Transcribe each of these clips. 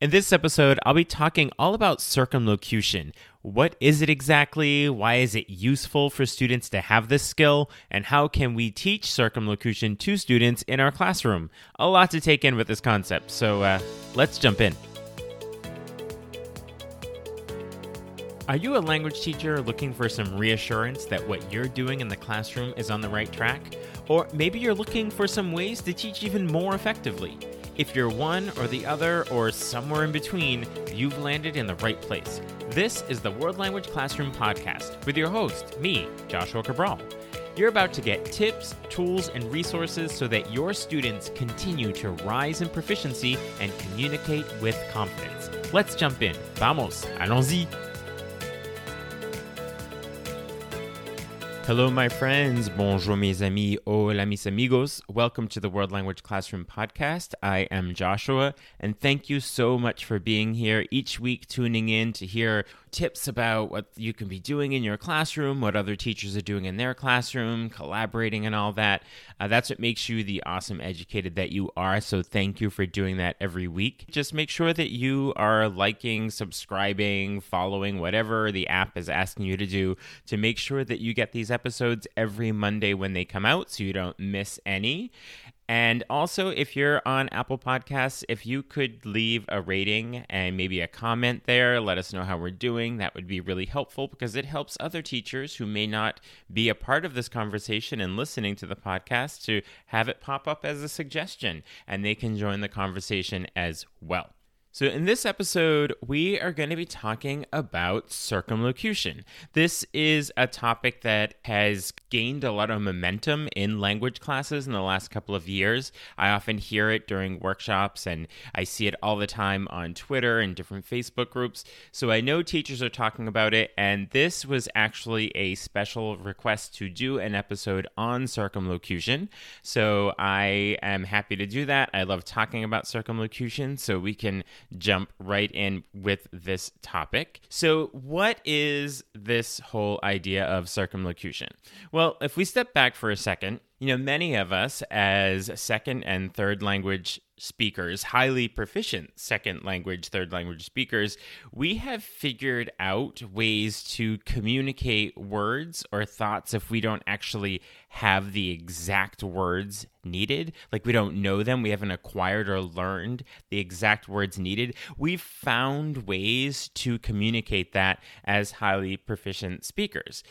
In this episode, I'll be talking all about circumlocution. What is it exactly? Why is it useful for students to have this skill? And how can we teach circumlocution to students in our classroom? A lot to take in with this concept, so uh, let's jump in. Are you a language teacher looking for some reassurance that what you're doing in the classroom is on the right track? Or maybe you're looking for some ways to teach even more effectively? If you're one or the other or somewhere in between, you've landed in the right place. This is the World Language Classroom Podcast with your host, me, Joshua Cabral. You're about to get tips, tools, and resources so that your students continue to rise in proficiency and communicate with confidence. Let's jump in. Vamos, allons-y. Hello, my friends. Bonjour, mes amis. Hola, mis amigos. Welcome to the World Language Classroom podcast. I am Joshua, and thank you so much for being here each week, tuning in to hear tips about what you can be doing in your classroom, what other teachers are doing in their classroom, collaborating, and all that. Uh, that's what makes you the awesome educated that you are. So, thank you for doing that every week. Just make sure that you are liking, subscribing, following whatever the app is asking you to do to make sure that you get these episodes every Monday when they come out so you don't miss any. And also, if you're on Apple Podcasts, if you could leave a rating and maybe a comment there, let us know how we're doing. That would be really helpful because it helps other teachers who may not be a part of this conversation and listening to the podcast to have it pop up as a suggestion and they can join the conversation as well. So, in this episode, we are going to be talking about circumlocution. This is a topic that has gained a lot of momentum in language classes in the last couple of years. I often hear it during workshops and I see it all the time on Twitter and different Facebook groups. So, I know teachers are talking about it, and this was actually a special request to do an episode on circumlocution. So, I am happy to do that. I love talking about circumlocution, so we can jump right in with this topic. So, what is this whole idea of circumlocution? Well, if we step back for a second, you know, many of us as second and third language speakers, highly proficient second language, third language speakers, we have figured out ways to communicate words or thoughts if we don't actually have the exact words needed. Like we don't know them, we haven't acquired or learned the exact words needed. We've found ways to communicate that as highly proficient speakers.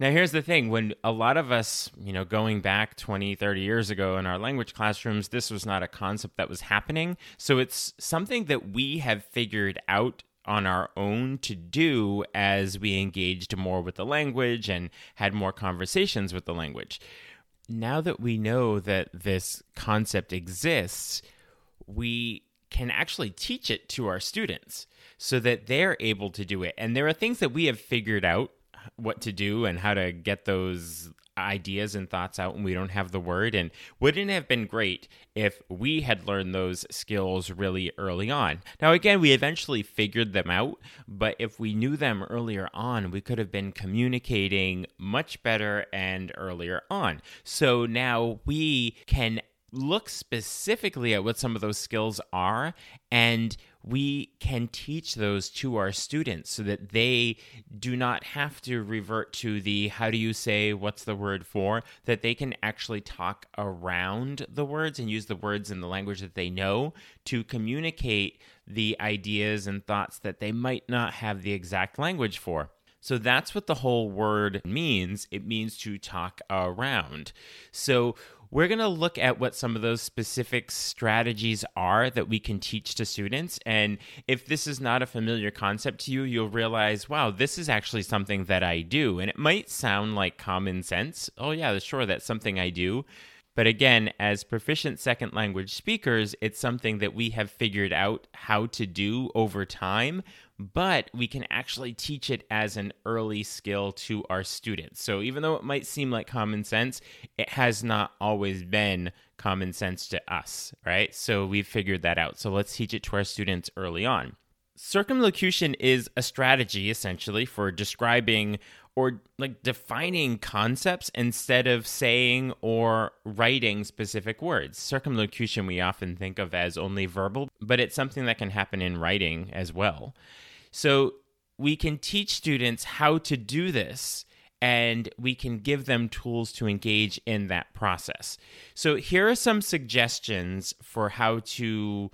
Now, here's the thing when a lot of us, you know, going back 20, 30 years ago in our language classrooms, this was not a concept that was happening. So it's something that we have figured out on our own to do as we engaged more with the language and had more conversations with the language. Now that we know that this concept exists, we can actually teach it to our students so that they're able to do it. And there are things that we have figured out what to do and how to get those ideas and thoughts out when we don't have the word. And wouldn't have been great if we had learned those skills really early on? Now, again, we eventually figured them out, but if we knew them earlier on, we could have been communicating much better and earlier on. So now we can look specifically at what some of those skills are and we can teach those to our students so that they do not have to revert to the how do you say what's the word for that they can actually talk around the words and use the words in the language that they know to communicate the ideas and thoughts that they might not have the exact language for so that's what the whole word means. It means to talk around. So we're going to look at what some of those specific strategies are that we can teach to students. And if this is not a familiar concept to you, you'll realize, wow, this is actually something that I do. And it might sound like common sense. Oh, yeah, sure, that's something I do. But again, as proficient second language speakers, it's something that we have figured out how to do over time, but we can actually teach it as an early skill to our students. So even though it might seem like common sense, it has not always been common sense to us, right? So we've figured that out. So let's teach it to our students early on. Circumlocution is a strategy essentially for describing or like defining concepts instead of saying or writing specific words. Circumlocution we often think of as only verbal, but it's something that can happen in writing as well. So we can teach students how to do this and we can give them tools to engage in that process. So here are some suggestions for how to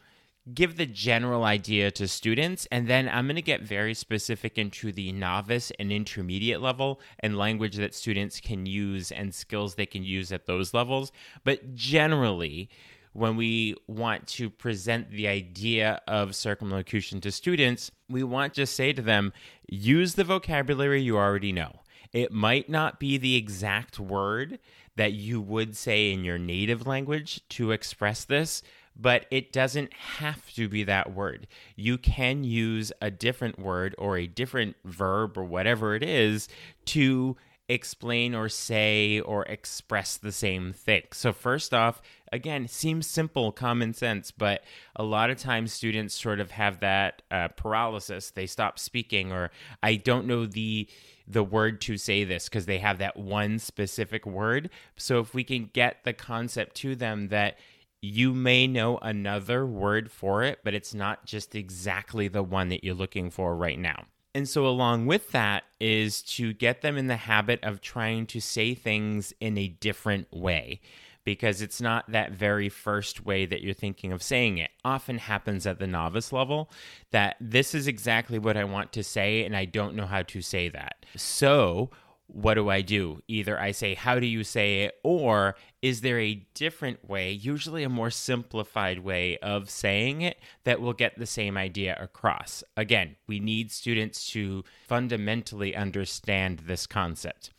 give the general idea to students and then I'm going to get very specific into the novice and intermediate level and language that students can use and skills they can use at those levels. But generally, when we want to present the idea of circumlocution to students, we want to say to them, use the vocabulary you already know. It might not be the exact word that you would say in your native language to express this, but it doesn't have to be that word. You can use a different word or a different verb or whatever it is to explain or say or express the same thing. So, first off, again, seems simple, common sense, but a lot of times students sort of have that uh, paralysis. They stop speaking, or I don't know the the word to say this because they have that one specific word. So, if we can get the concept to them that you may know another word for it, but it's not just exactly the one that you're looking for right now. And so, along with that, is to get them in the habit of trying to say things in a different way because it's not that very first way that you're thinking of saying it. Often happens at the novice level that this is exactly what I want to say and I don't know how to say that. So, what do I do? Either I say, How do you say it? Or is there a different way, usually a more simplified way of saying it that will get the same idea across? Again, we need students to fundamentally understand this concept.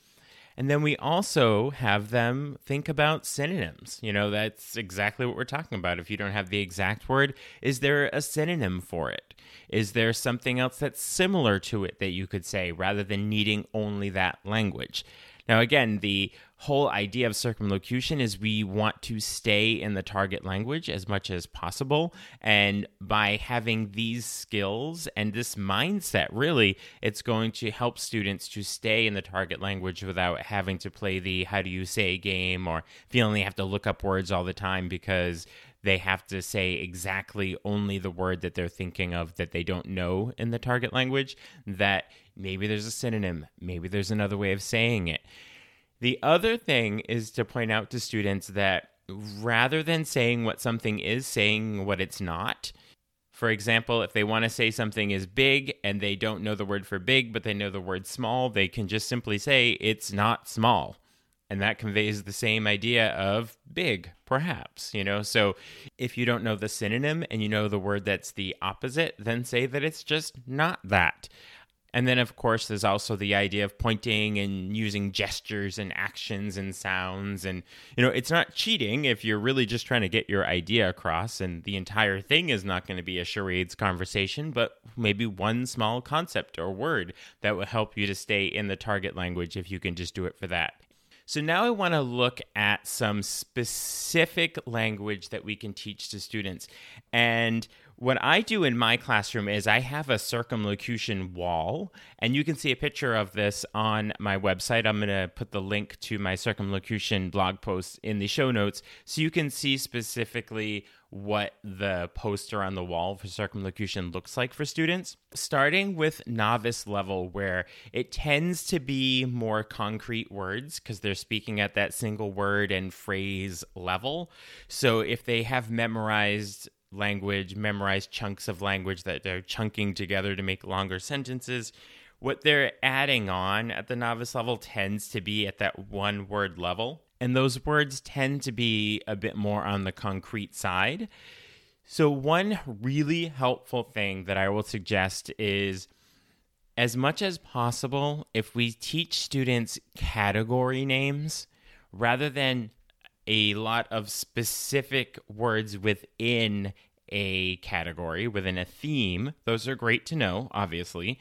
And then we also have them think about synonyms. You know, that's exactly what we're talking about. If you don't have the exact word, is there a synonym for it? Is there something else that's similar to it that you could say rather than needing only that language? Now, again, the whole idea of circumlocution is we want to stay in the target language as much as possible. And by having these skills and this mindset, really, it's going to help students to stay in the target language without having to play the how do you say game or feeling they have to look up words all the time because they have to say exactly only the word that they're thinking of that they don't know in the target language. That maybe there's a synonym, maybe there's another way of saying it. The other thing is to point out to students that rather than saying what something is, saying what it's not. For example, if they want to say something is big and they don't know the word for big, but they know the word small, they can just simply say it's not small. And that conveys the same idea of big, perhaps, you know? So if you don't know the synonym and you know the word that's the opposite, then say that it's just not that. And then, of course, there's also the idea of pointing and using gestures and actions and sounds. And, you know, it's not cheating if you're really just trying to get your idea across. And the entire thing is not going to be a charades conversation, but maybe one small concept or word that will help you to stay in the target language if you can just do it for that. So now I want to look at some specific language that we can teach to students. And what I do in my classroom is I have a circumlocution wall, and you can see a picture of this on my website. I'm going to put the link to my circumlocution blog post in the show notes so you can see specifically what the poster on the wall for circumlocution looks like for students. Starting with novice level, where it tends to be more concrete words because they're speaking at that single word and phrase level. So if they have memorized language, memorize chunks of language that they're chunking together to make longer sentences. What they're adding on at the novice level tends to be at that one word level. And those words tend to be a bit more on the concrete side. So, one really helpful thing that I will suggest is as much as possible, if we teach students category names rather than a lot of specific words within a category, within a theme. Those are great to know, obviously.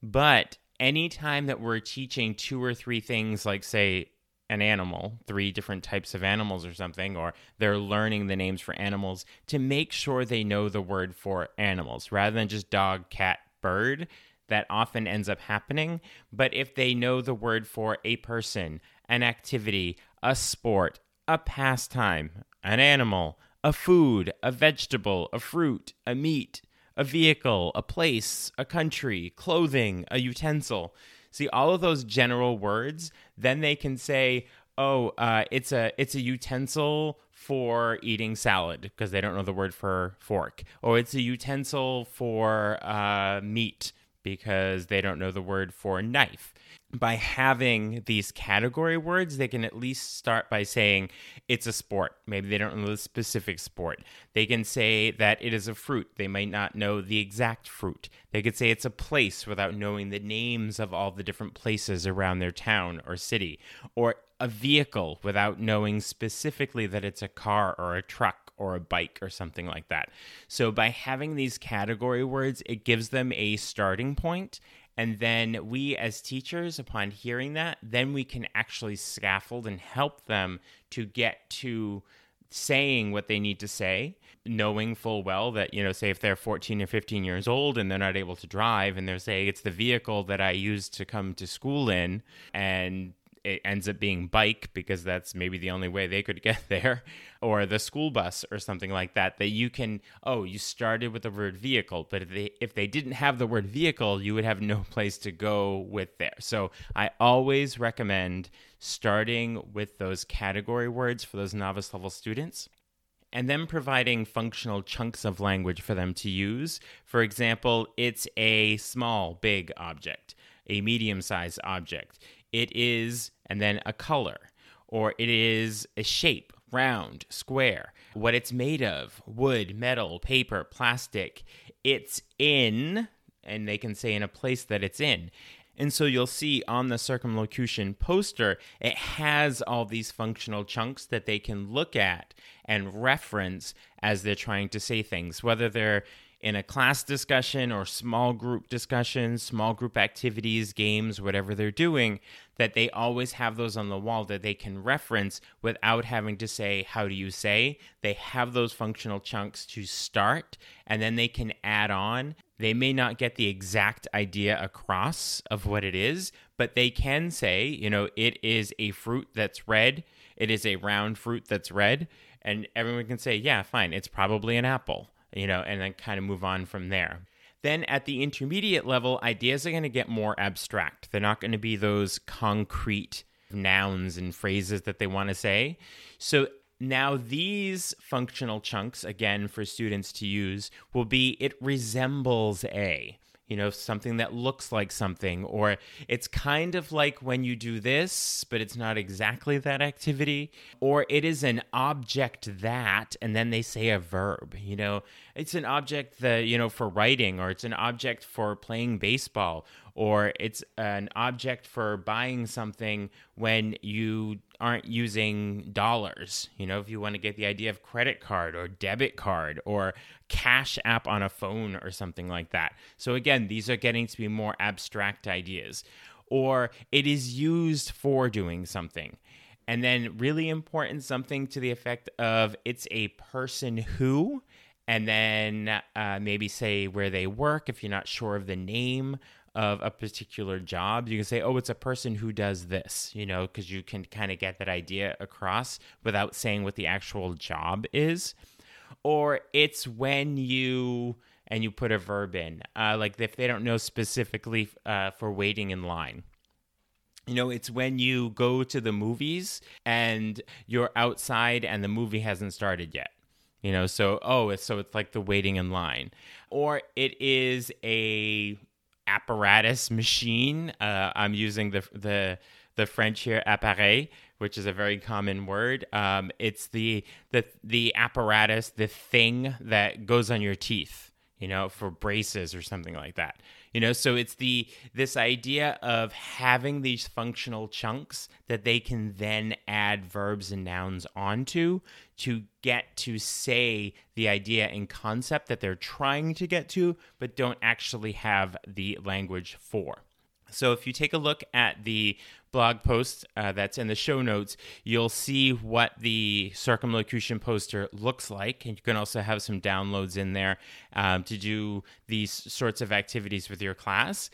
But anytime that we're teaching two or three things, like, say, an animal, three different types of animals or something, or they're learning the names for animals to make sure they know the word for animals rather than just dog, cat, bird. that often ends up happening. But if they know the word for a person, an activity, a sport, a pastime, an animal, a food, a vegetable, a fruit, a meat, a vehicle, a place, a country, clothing, a utensil. See all of those general words, then they can say, "Oh, uh, it's a it's a utensil for eating salad," because they don't know the word for fork, or it's a utensil for uh, meat because they don't know the word for knife by having these category words, they can at least start by saying it's a sport. Maybe they don't know the specific sport. They can say that it is a fruit. They might not know the exact fruit. They could say it's a place without knowing the names of all the different places around their town or city. Or a vehicle without knowing specifically that it's a car or a truck or a bike or something like that. So by having these category words, it gives them a starting point and then we, as teachers, upon hearing that, then we can actually scaffold and help them to get to saying what they need to say, knowing full well that, you know, say if they're 14 or 15 years old and they're not able to drive and they're saying it's the vehicle that I use to come to school in, and it ends up being bike because that's maybe the only way they could get there or the school bus or something like that that you can oh you started with the word vehicle but if they if they didn't have the word vehicle you would have no place to go with there so i always recommend starting with those category words for those novice level students and then providing functional chunks of language for them to use. For example, it's a small, big object, a medium sized object it is, and then a color, or it is a shape, round, square, what it's made of, wood, metal, paper, plastic. It's in, and they can say in a place that it's in. And so you'll see on the circumlocution poster, it has all these functional chunks that they can look at and reference as they're trying to say things, whether they're in a class discussion or small group discussions, small group activities, games, whatever they're doing, that they always have those on the wall that they can reference without having to say, How do you say? They have those functional chunks to start and then they can add on. They may not get the exact idea across of what it is, but they can say, you know, it is a fruit that's red, it is a round fruit that's red. And everyone can say, Yeah, fine, it's probably an apple you know, and then kind of move on from there. Then at the intermediate level, ideas are going to get more abstract. They're not going to be those concrete nouns and phrases that they want to say. So now, these functional chunks, again, for students to use, will be it resembles a you know, something that looks like something, or it's kind of like when you do this, but it's not exactly that activity, or it is an object that, and then they say a verb, you know, it's an object that, you know, for writing, or it's an object for playing baseball, or it's an object for buying something when you aren't using dollars. You know, if you want to get the idea of credit card or debit card or cash app on a phone or something like that. So, again, these are getting to be more abstract ideas. Or it is used for doing something. And then, really important, something to the effect of it's a person who, and then uh, maybe say where they work if you're not sure of the name of a particular job, you can say, oh, it's a person who does this, you know, because you can kind of get that idea across without saying what the actual job is. Or it's when you and you put a verb in, uh, like if they don't know specifically uh, for waiting in line. You know, it's when you go to the movies and you're outside and the movie hasn't started yet you know so oh so it's like the waiting in line or it is a apparatus machine. Uh, I'm using the the the French here appareil, which is a very common word. Um, it's the the the apparatus, the thing that goes on your teeth, you know, for braces or something like that you know so it's the this idea of having these functional chunks that they can then add verbs and nouns onto to get to say the idea and concept that they're trying to get to but don't actually have the language for So if you take a look at the blog post uh, that's in the show notes, you'll see what the circumlocution poster looks like. And you can also have some downloads in there um, to do these sorts of activities with your class.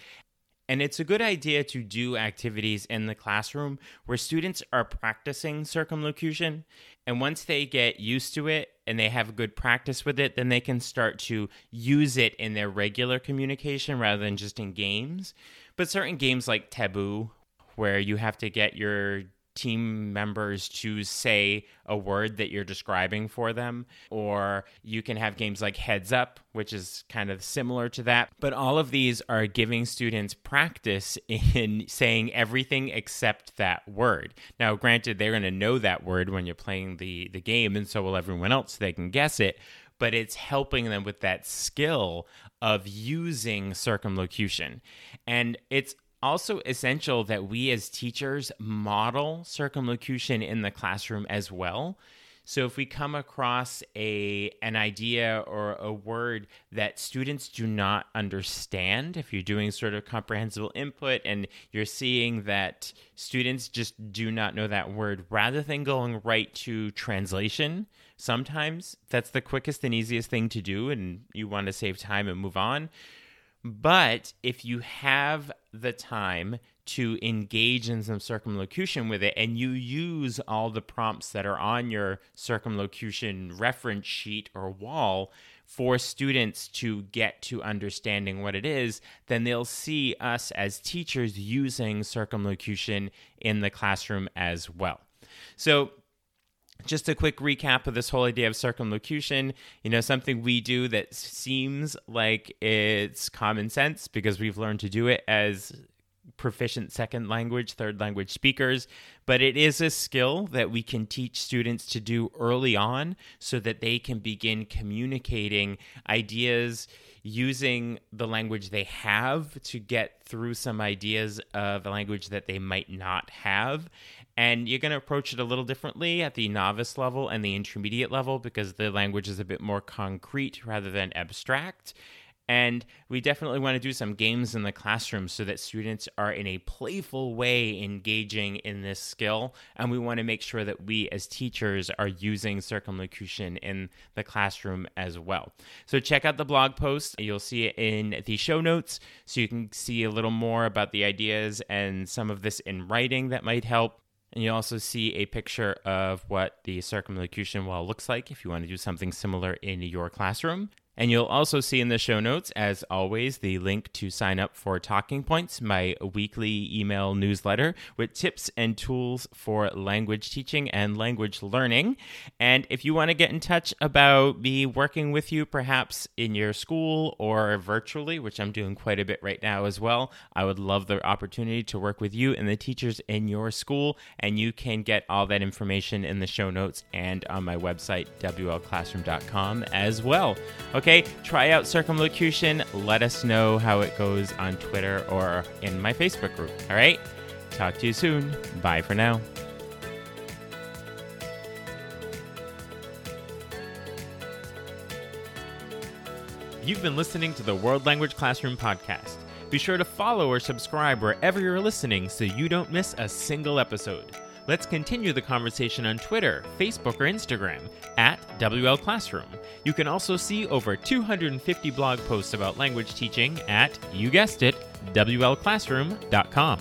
And it's a good idea to do activities in the classroom where students are practicing circumlocution. And once they get used to it and they have good practice with it, then they can start to use it in their regular communication rather than just in games. But certain games like Taboo, where you have to get your team members to say a word that you're describing for them. Or you can have games like Heads Up, which is kind of similar to that. But all of these are giving students practice in saying everything except that word. Now, granted, they're going to know that word when you're playing the, the game, and so will everyone else, they can guess it. But it's helping them with that skill of using circumlocution. And it's also essential that we as teachers model circumlocution in the classroom as well. So if we come across a an idea or a word that students do not understand, if you're doing sort of comprehensible input and you're seeing that students just do not know that word, rather than going right to translation, sometimes that's the quickest and easiest thing to do and you want to save time and move on but if you have the time to engage in some circumlocution with it and you use all the prompts that are on your circumlocution reference sheet or wall for students to get to understanding what it is, then they'll see us as teachers using circumlocution in the classroom as well. So, just a quick recap of this whole idea of circumlocution. You know, something we do that seems like it's common sense because we've learned to do it as proficient second language, third language speakers, but it is a skill that we can teach students to do early on so that they can begin communicating ideas using the language they have to get through some ideas of a language that they might not have and you're going to approach it a little differently at the novice level and the intermediate level because the language is a bit more concrete rather than abstract. And we definitely want to do some games in the classroom so that students are in a playful way engaging in this skill. And we want to make sure that we as teachers are using circumlocution in the classroom as well. So check out the blog post. You'll see it in the show notes so you can see a little more about the ideas and some of this in writing that might help. And you also see a picture of what the circumlocution wall looks like if you want to do something similar in your classroom. And you'll also see in the show notes, as always, the link to sign up for Talking Points, my weekly email newsletter with tips and tools for language teaching and language learning. And if you want to get in touch about me working with you, perhaps in your school or virtually, which I'm doing quite a bit right now as well, I would love the opportunity to work with you and the teachers in your school. And you can get all that information in the show notes and on my website, WLClassroom.com as well. Okay Okay, try out circumlocution. Let us know how it goes on Twitter or in my Facebook group. All right, talk to you soon. Bye for now. You've been listening to the World Language Classroom podcast. Be sure to follow or subscribe wherever you're listening so you don't miss a single episode. Let's continue the conversation on Twitter, Facebook, or Instagram at WL Classroom. You can also see over 250 blog posts about language teaching at, you guessed it, WLClassroom.com.